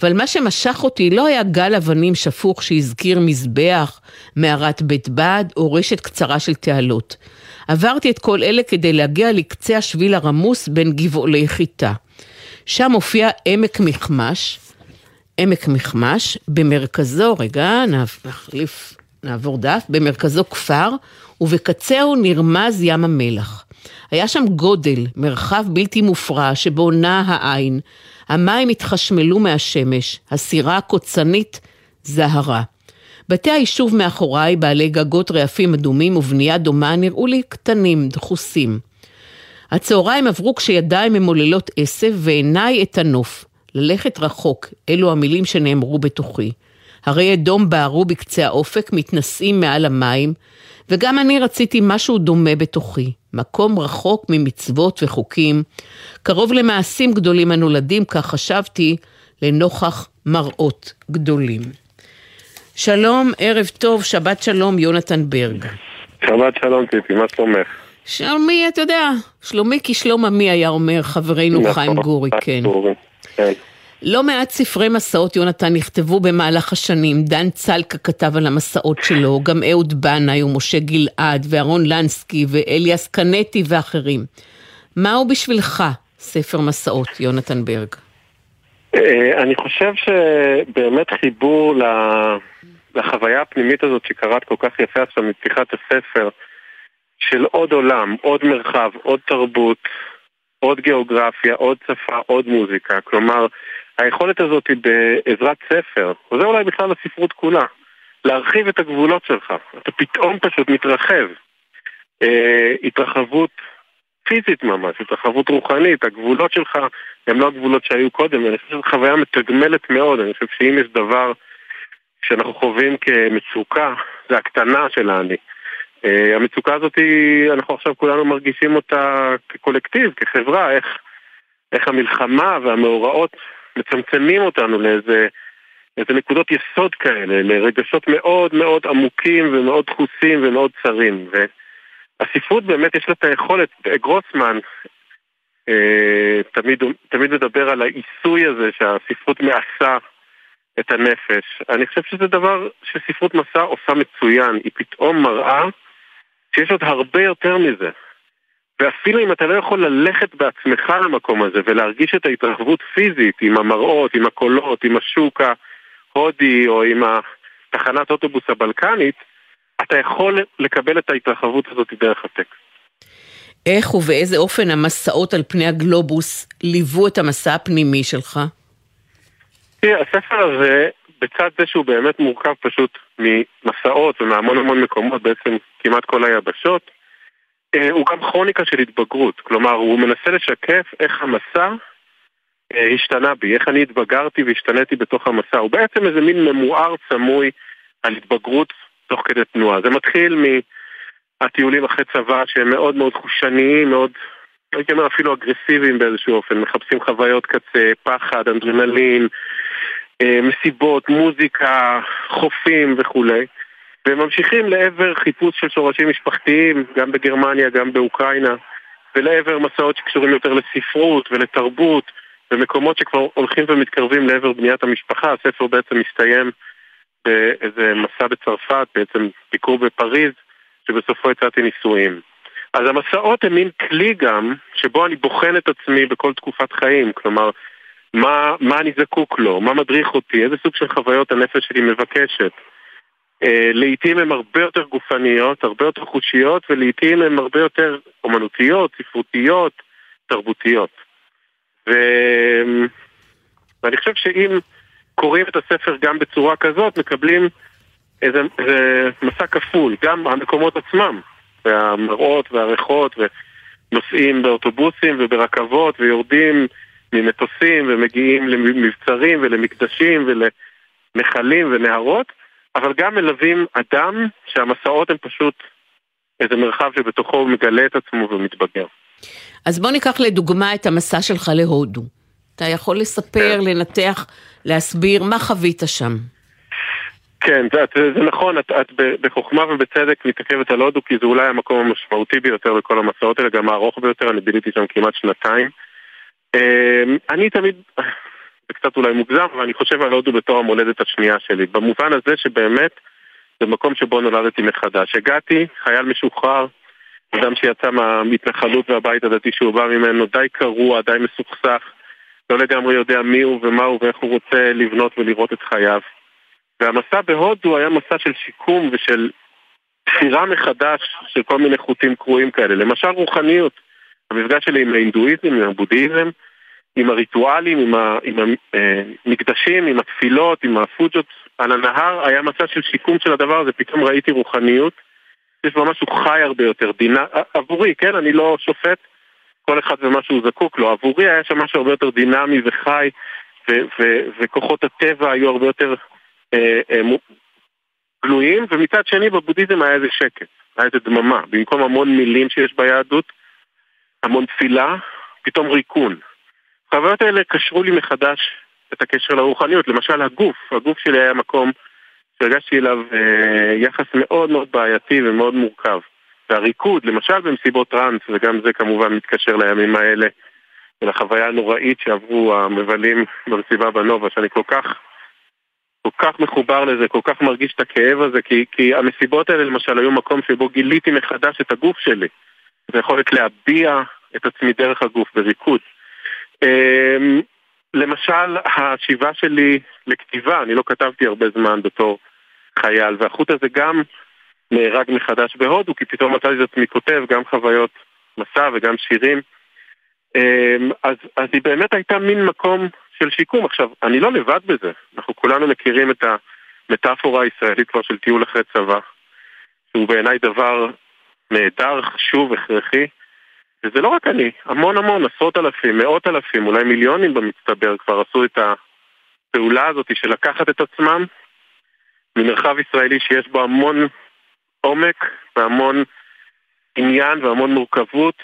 אבל מה שמשך אותי לא היה גל אבנים שפוך שהזכיר מזבח, מערת בית בד או רשת קצרה של תעלות. עברתי את כל אלה כדי להגיע לקצה השביל הרמוס בין גבעולי חיטה. שם הופיע עמק מכמש, עמק מכמש, במרכזו, רגע, נחליף, נעבור דף, במרכזו כפר, ובקצהו נרמז ים המלח. היה שם גודל, מרחב בלתי מופרע, שבו נעה העין. המים התחשמלו מהשמש, הסירה הקוצנית זהרה. בתי היישוב מאחוריי, בעלי גגות רעפים אדומים ובנייה דומה, נראו לי קטנים, דחוסים. הצהריים עברו כשידיים ממוללות עשב ועיניי את הנוף. ללכת רחוק, אלו המילים שנאמרו בתוכי. הרי אדום בערו בקצה האופק, מתנשאים מעל המים, וגם אני רציתי משהו דומה בתוכי. מקום רחוק ממצוות וחוקים, קרוב למעשים גדולים הנולדים, כך חשבתי, לנוכח מראות גדולים. שלום, ערב טוב, שבת שלום, יונתן ברג. שבת שלום, ציפי, מה שלומך? שלומי, אתה יודע, שלומי כשלום עמי היה אומר חברנו נכון, חיים גורי, כן. כן. לא מעט ספרי מסעות יונתן נכתבו במהלך השנים, דן צלקה כתב על המסעות שלו, גם אהוד בנאי ומשה גלעד ואהרון לנסקי ואליאס קנטי ואחרים. מהו בשבילך ספר מסעות, יונתן ברג? אה, אני חושב שבאמת חיבור לחוויה הפנימית הזאת שקראת כל כך יפה עכשיו מפתיחת הספר, של עוד עולם, עוד מרחב, עוד תרבות, עוד גיאוגרפיה, עוד שפה, עוד מוזיקה. כלומר, היכולת הזאת היא בעזרת ספר, וזה אולי בכלל הספרות כולה, להרחיב את הגבולות שלך. אתה פתאום פשוט מתרחב. אה, התרחבות פיזית ממש, התרחבות רוחנית, הגבולות שלך הם לא הגבולות שהיו קודם, אני חושב שזו חוויה מתגמלת מאוד, אני חושב שאם יש דבר שאנחנו חווים כמצוקה, זה הקטנה של האני. Uh, המצוקה הזאת, היא, אנחנו עכשיו כולנו מרגישים אותה כקולקטיב, כחברה, איך, איך המלחמה והמאורעות מצמצמים אותנו לאיזה איזה נקודות יסוד כאלה, לרגשות מאוד מאוד עמוקים ומאוד דחוסים ומאוד צרים. והספרות באמת יש לה את היכולת, גרוסמן אה, תמיד, תמיד מדבר על העיסוי הזה שהספרות מעשה את הנפש. אני חושב שזה דבר שספרות מסע עושה מצוין, היא פתאום מראה שיש עוד הרבה יותר מזה. ואפילו אם אתה לא יכול ללכת בעצמך למקום הזה ולהרגיש את ההתרחבות פיזית עם המראות, עם הקולות, עם השוק ההודי או עם תחנת אוטובוס הבלקנית, אתה יכול לקבל את ההתרחבות הזאת דרך הטקסט. איך ובאיזה אופן המסעות על פני הגלובוס ליוו את המסע הפנימי שלך? תראה, הספר הזה, בצד זה שהוא באמת מורכב פשוט ממסעות ומהמון המון מקומות, בעצם כמעט כל היבשות, הוא גם כרוניקה של התבגרות. כלומר, הוא מנסה לשקף איך המסע אה, השתנה בי, איך אני התבגרתי והשתניתי בתוך המסע. הוא בעצם איזה מין ממואר סמוי על התבגרות תוך כדי תנועה. זה מתחיל מהטיולים אחרי צבא שהם מאוד מאוד חושניים, מאוד, הייתי אומר אפילו אגרסיביים באיזשהו אופן, מחפשים חוויות קצה, פחד, אנדרנלין, אה, מסיבות, מוזיקה, חופים וכולי. וממשיכים לעבר חיפוש של שורשים משפחתיים, גם בגרמניה, גם באוקראינה, ולעבר מסעות שקשורים יותר לספרות ולתרבות, ומקומות שכבר הולכים ומתקרבים לעבר בניית המשפחה. הספר בעצם מסתיים באיזה מסע בצרפת, בעצם ביקור בפריז, שבסופו יצאתי נישואים. אז המסעות הם מין כלי גם, שבו אני בוחן את עצמי בכל תקופת חיים, כלומר, מה, מה אני זקוק לו, מה מדריך אותי, איזה סוג של חוויות הנפש שלי מבקשת. Uh, לעתים הן הרבה יותר גופניות, הרבה יותר חושיות, ולעתים הן הרבה יותר אומנותיות, ספרותיות, תרבותיות. ו... ואני חושב שאם קוראים את הספר גם בצורה כזאת, מקבלים איזה, איזה מסע כפול, גם המקומות עצמם, והמראות והריחות, ונוסעים באוטובוסים וברכבות, ויורדים ממטוסים, ומגיעים למבצרים ולמקדשים ולנחלים ונהרות, אבל גם מלווים אדם שהמסעות הם פשוט איזה מרחב שבתוכו הוא מגלה את עצמו ומתבגר. אז בוא ניקח לדוגמה את המסע שלך להודו. אתה יכול לספר, כן. לנתח, להסביר מה חווית שם. כן, זה, זה, זה נכון, את, את בחוכמה ובצדק מתעכבת על הודו כי זה אולי המקום המשמעותי ביותר בכל המסעות האלה, גם הארוך ביותר, אני ביליתי שם כמעט שנתיים. אמ, אני תמיד, זה קצת אולי מוגזם, אבל אני חושב על הודו בתור המולדת השנייה שלי, במובן הזה שבאמת זה מקום שבו נולדתי מחדש. הגעתי, חייל משוחרר, אדם שיצא מהמתנחלות והבית הדתי שהוא בא ממנו, די קרוע, די מסוכסך, לא לגמרי יודע מי הוא ומה הוא ואיך הוא רוצה לבנות ולראות את חייו. והמסע בהודו היה מסע של שיקום ושל בחירה מחדש של כל מיני חוטים קרועים כאלה. למשל רוחניות. המפגש שלי עם ההינדואיזם, עם הבודהיזם, עם הריטואלים, עם, המקדשים, עם התפילות, עם הפוג'ות על הנהר, היה מסע של שיקום של הדבר הזה, פתאום ראיתי רוחניות. יש בה משהו חי הרבה יותר, דינה, עבורי, כן, אני לא שופט, כל אחד ומה שהוא זקוק לו, עבורי היה שם משהו הרבה יותר דינמי וחי, ו- ו- וכוחות הטבע היו הרבה יותר אה, אה, גלויים, ומצד שני בבודהיזם היה איזה שקט, היה איזה דממה, במקום המון מילים שיש ביהדות, המון תפילה, פתאום ריקון. החוויות האלה קשרו לי מחדש את הקשר לרוחניות, למשל הגוף, הגוף שלי היה מקום שהרגשתי אליו אה, יחס מאוד מאוד בעייתי ומאוד מורכב. והריקוד, למשל במסיבות טראנס, וגם זה כמובן מתקשר לימים האלה, ולחוויה הנוראית שעברו המבלים במסיבה בנובה, שאני כל כך, כל כך מחובר לזה, כל כך מרגיש את הכאב הזה, כי, כי המסיבות האלה למשל היו מקום שבו גיליתי מחדש את הגוף שלי. זה יכולת להביע את עצמי דרך הגוף בריקוד. אמ, למשל, השיבה שלי לכתיבה, אני לא כתבתי הרבה זמן בתור חייל, והחוט הזה גם נהרג מחדש בהודו, כי פתאום מצאתי את עצמי כותב גם חוויות מסע וגם שירים. אמ, אז, אז היא באמת הייתה מין מקום של שיקום. עכשיו, אני לא לבד בזה, אנחנו כולנו מכירים את המטאפורה הישראלית כבר של טיול אחרי צבא, שהוא בעיניי דבר נהדר, חשוב, הכרחי. וזה לא רק אני, המון המון, עשרות אלפים, מאות אלפים, אולי מיליונים במצטבר כבר עשו את הפעולה הזאת של לקחת את עצמם ממרחב ישראלי שיש בו המון עומק והמון עניין והמון מורכבות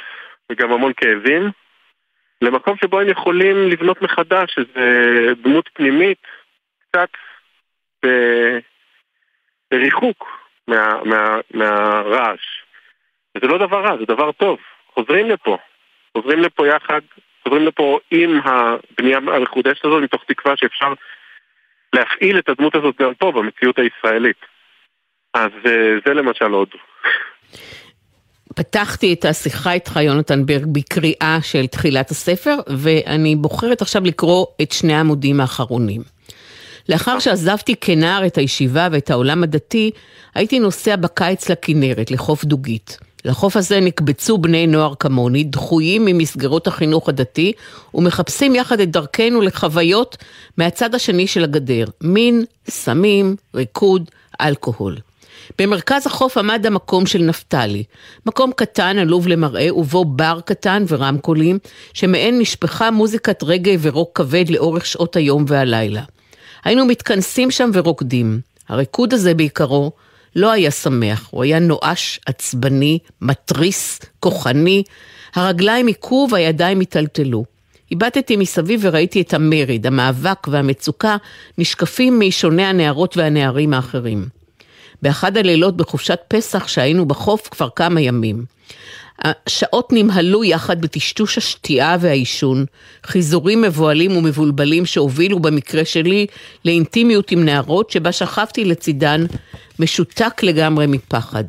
וגם המון כאבים, למקום שבו הם יכולים לבנות מחדש איזו דמות פנימית קצת בריחוק מה, מה, מהרעש. וזה לא דבר רע, זה דבר טוב. חוזרים לפה, חוזרים לפה יחד, חוזרים לפה עם הבנייה המחודשת הזאת, מתוך תקווה שאפשר להפעיל את הדמות הזאת גם פה, במציאות הישראלית. אז אה, זה למשל עוד. פתחתי את השיחה איתך, יונתן ברג, בקריאה של תחילת הספר, ואני בוחרת עכשיו לקרוא את שני העמודים האחרונים. לאחר שעזבתי כנער את הישיבה ואת העולם הדתי, הייתי נוסע בקיץ לכנרת, לחוף דוגית. לחוף הזה נקבצו בני נוער כמוני, דחויים ממסגרות החינוך הדתי, ומחפשים יחד את דרכנו לחוויות מהצד השני של הגדר, מין, סמים, ריקוד, אלכוהול. במרכז החוף עמד המקום של נפתלי, מקום קטן עלוב למראה ובו בר קטן ורמקולים, שמעין נשפכה מוזיקת רגע ורוק כבד לאורך שעות היום והלילה. היינו מתכנסים שם ורוקדים. הריקוד הזה בעיקרו לא היה שמח, הוא היה נואש, עצבני, מתריס, כוחני, הרגליים היכו והידיים היטלטלו. הבטתי מסביב וראיתי את המרד, המאבק והמצוקה נשקפים מאישוני הנערות והנערים האחרים. באחד הלילות בחופשת פסח שהיינו בחוף כבר כמה ימים. השעות נמהלו יחד בטשטוש השתייה והעישון, חיזורים מבוהלים ומבולבלים שהובילו במקרה שלי לאינטימיות עם נערות שבה שכבתי לצידן משותק לגמרי מפחד.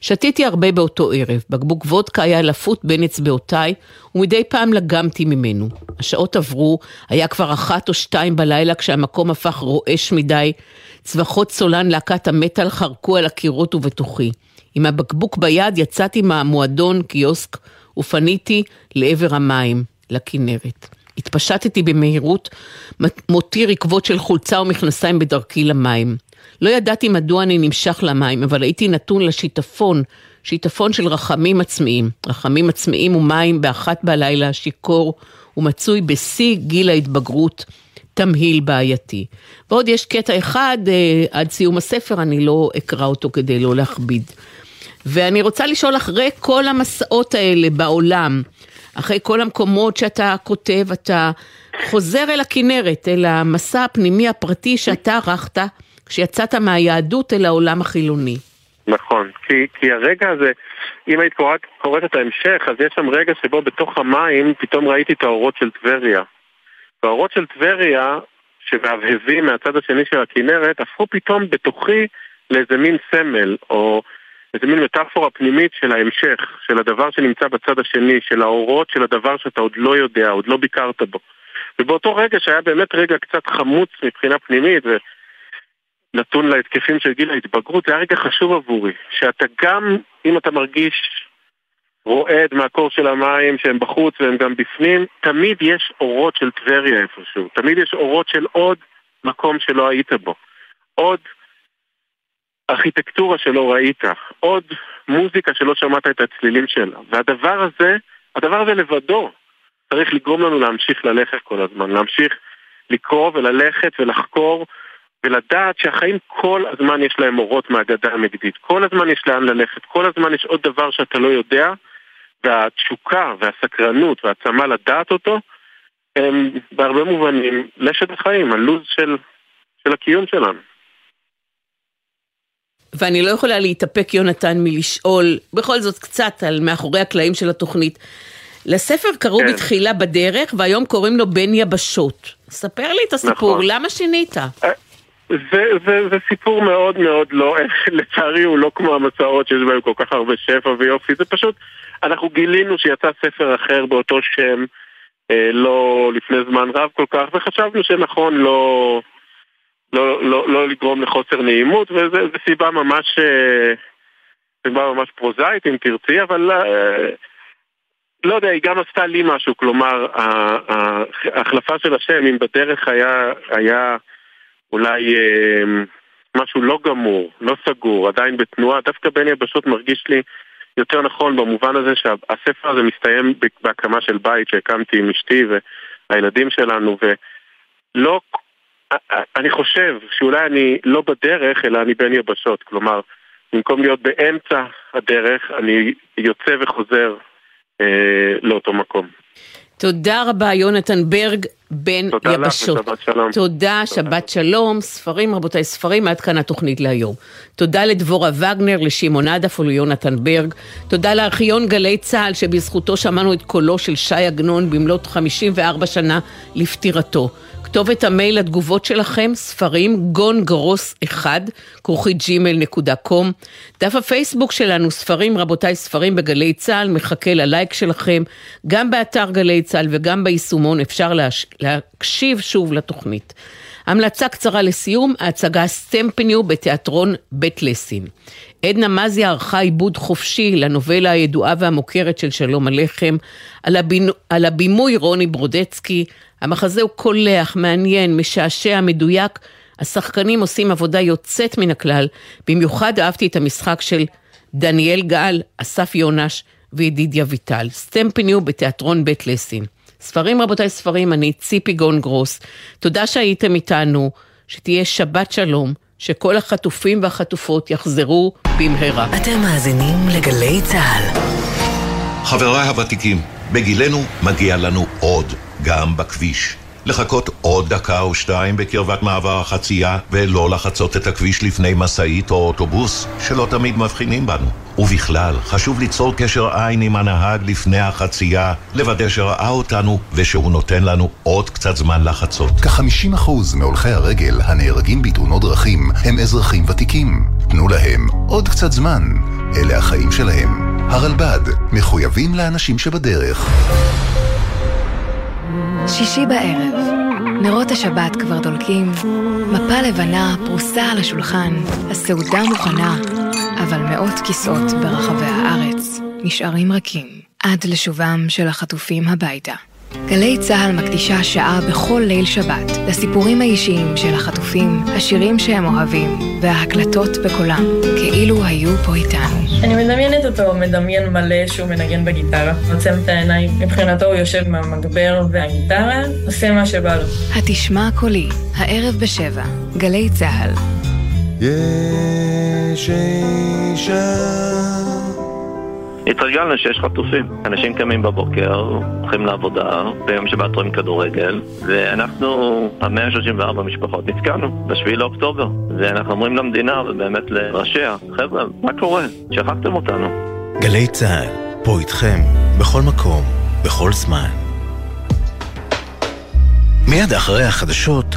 שתיתי הרבה באותו ערב, בקבוק וודקה היה לפות בין אצבעותיי, ומדי פעם לגמתי ממנו. השעות עברו, היה כבר אחת או שתיים בלילה כשהמקום הפך רועש מדי, צווחות סולן להקת המטאל חרקו על הקירות ובתוכי. עם הבקבוק ביד יצאתי מהמועדון, קיוסק, ופניתי לעבר המים, לכנרת. התפשטתי במהירות, מותיר עקבות של חולצה ומכנסיים בדרכי למים. לא ידעתי מדוע אני נמשך למים, אבל הייתי נתון לשיטפון, שיטפון של רחמים עצמיים. רחמים עצמיים ומים באחת בלילה, שיכור, ומצוי בשיא גיל ההתבגרות, תמהיל בעייתי. ועוד יש קטע אחד, אה, עד סיום הספר, אני לא אקרא אותו כדי לא להכביד. ואני רוצה לשאול, אחרי כל המסעות האלה בעולם, אחרי כל המקומות שאתה כותב, אתה חוזר אל הכנרת, אל המסע הפנימי הפרטי שאתה ערכת כשיצאת מהיהדות אל העולם החילוני. נכון, כי, כי הרגע הזה, אם היית קוראת, קוראת את ההמשך, אז יש שם רגע שבו בתוך המים פתאום ראיתי את האורות של טבריה. והאורות של טבריה, שמהבהבים מהצד השני של הכנרת, הפכו פתאום בתוכי לאיזה מין סמל, או איזה מין מטאפורה פנימית של ההמשך, של הדבר שנמצא בצד השני, של האורות של הדבר שאתה עוד לא יודע, עוד לא ביקרת בו. ובאותו רגע שהיה באמת רגע קצת חמוץ מבחינה פנימית, ונתון להתקפים של גיל ההתבגרות, זה היה רגע חשוב עבורי, שאתה גם, אם אתה מרגיש רועד מהקור של המים שהם בחוץ והם גם בפנים, תמיד יש אורות של טבריה איפשהו, תמיד יש אורות של עוד מקום שלא היית בו. עוד ארכיטקטורה שלא ראית, עוד מוזיקה שלא שמעת את הצלילים שלה. והדבר הזה, הדבר הזה לבדו צריך לגרום לנו להמשיך ללכת כל הזמן, להמשיך לקרוא וללכת ולחקור ולדעת שהחיים כל הזמן יש להם אורות מהגדה המגדית. כל הזמן יש לאן ללכת, כל הזמן יש עוד דבר שאתה לא יודע, והתשוקה והסקרנות והעצמה לדעת אותו הם בהרבה מובנים לשת החיים, הלו"ז של, של הקיום שלנו. ואני לא יכולה להתאפק, יונתן, מלשאול בכל זאת קצת על מאחורי הקלעים של התוכנית. לספר קראו כן. בתחילה בדרך, והיום קוראים לו בן יבשות. ספר לי את הסיפור, נכון. למה שינית? אה, זה, זה, זה סיפור מאוד מאוד לא, לצערי הוא לא כמו המסעות שיש בהם כל כך הרבה שפע ויופי, זה פשוט, אנחנו גילינו שיצא ספר אחר באותו שם, אה, לא לפני זמן רב כל כך, וחשבנו שנכון לא, לא, לא, לא לגרום לחוסר נעימות, וזו סיבה ממש, אה, סיבה ממש פרוזאית אם תרצי, אבל אה, לא יודע, היא גם עשתה לי משהו, כלומר, ההחלפה של השם, אם בדרך היה, היה אולי אה, משהו לא גמור, לא סגור, עדיין בתנועה, דווקא בן יבשות מרגיש לי יותר נכון במובן הזה שהספר הזה מסתיים בהקמה של בית שהקמתי עם אשתי והילדים שלנו, ולא אני חושב שאולי אני לא בדרך, אלא אני בין יבשות. כלומר, במקום להיות באמצע הדרך, אני יוצא וחוזר אה, לאותו מקום. תודה רבה, יונתן ברג, בן תודה יבשות. תודה לך ושבת שלום. תודה, שבת שלום. ספרים, רבותיי, ספרים, עד כאן התוכנית להיום. תודה לדבורה וגנר, לשמעון עדף וליונתן ברג. תודה לארכיון גלי צה"ל, שבזכותו שמענו את קולו של ש"י עגנון במלאת 54 שנה לפטירתו. כתובת המייל לתגובות שלכם, ספרים, גון גרוס 1, כרוכית gmail.com. דף הפייסבוק שלנו, ספרים, רבותיי, ספרים בגלי צה"ל, מחכה ללייק שלכם. גם באתר גלי צה"ל וגם ביישומון אפשר להש... להקשיב שוב לתוכנית. המלצה קצרה לסיום, ההצגה סטמפניו בתיאטרון בית לסין. עדנה מזיה ערכה עיבוד חופשי לנובלה הידועה והמוכרת של שלום הלחם, על, הבינו, על הבימוי רוני ברודצקי, המחזה הוא קולח, מעניין, משעשע, מדויק. השחקנים עושים עבודה יוצאת מן הכלל, במיוחד אהבתי את המשחק של דניאל גל, אסף יונש וידידיה ויטל. סטמפיניו בתיאטרון בית לסין. ספרים רבותיי ספרים, אני ציפי גון גרוס. תודה שהייתם איתנו, שתהיה שבת שלום, שכל החטופים והחטופות יחזרו במהרה. אתם מאזינים לגלי צה"ל. חבריי הוותיקים, בגילנו מגיע לנו עוד, גם בכביש. לחכות עוד דקה או שתיים בקרבת מעבר החצייה ולא לחצות את הכביש לפני משאית או אוטובוס שלא תמיד מבחינים בנו. ובכלל, חשוב ליצור קשר עין עם הנהג לפני החצייה, לוודא שראה אותנו ושהוא נותן לנו עוד קצת זמן לחצות. כ-50% מהולכי הרגל הנהרגים בתאונות דרכים הם אזרחים ותיקים. תנו להם עוד קצת זמן. אלה החיים שלהם. הרלב"ד, מחויבים לאנשים שבדרך. שישי בערב, נרות השבת כבר דולקים, מפה לבנה פרוסה על השולחן, הסעודה מוכנה, אבל מאות כיסאות ברחבי הארץ נשארים רכים עד לשובם של החטופים הביתה. גלי צה"ל מקדישה שעה בכל ליל שבת לסיפורים האישיים של החטופים, השירים שהם אוהבים וההקלטות בקולם, כאילו היו פה איתנו. אני מדמיינת אותו מדמיין מלא שהוא מנגן בגיטרה, עוצם את העיניים, מבחינתו הוא יושב מהמגבר והגיטרה, עושה מה שבא לו. התשמע קולי, הערב בשבע, גלי צה"ל. יש אישה התרגלנו שיש חטופים. אנשים קמים בבוקר, הולכים לעבודה, ביום שבת רואים כדורגל, ואנחנו, המאה ה-34 משפחות, נתקענו ב-7 לאוקטובר. ואנחנו אומרים למדינה, ובאמת לראשיה, חבר'ה, מה קורה? שכחתם אותנו. גלי צה"ל, פה איתכם, בכל מקום, בכל זמן. מיד אחרי החדשות,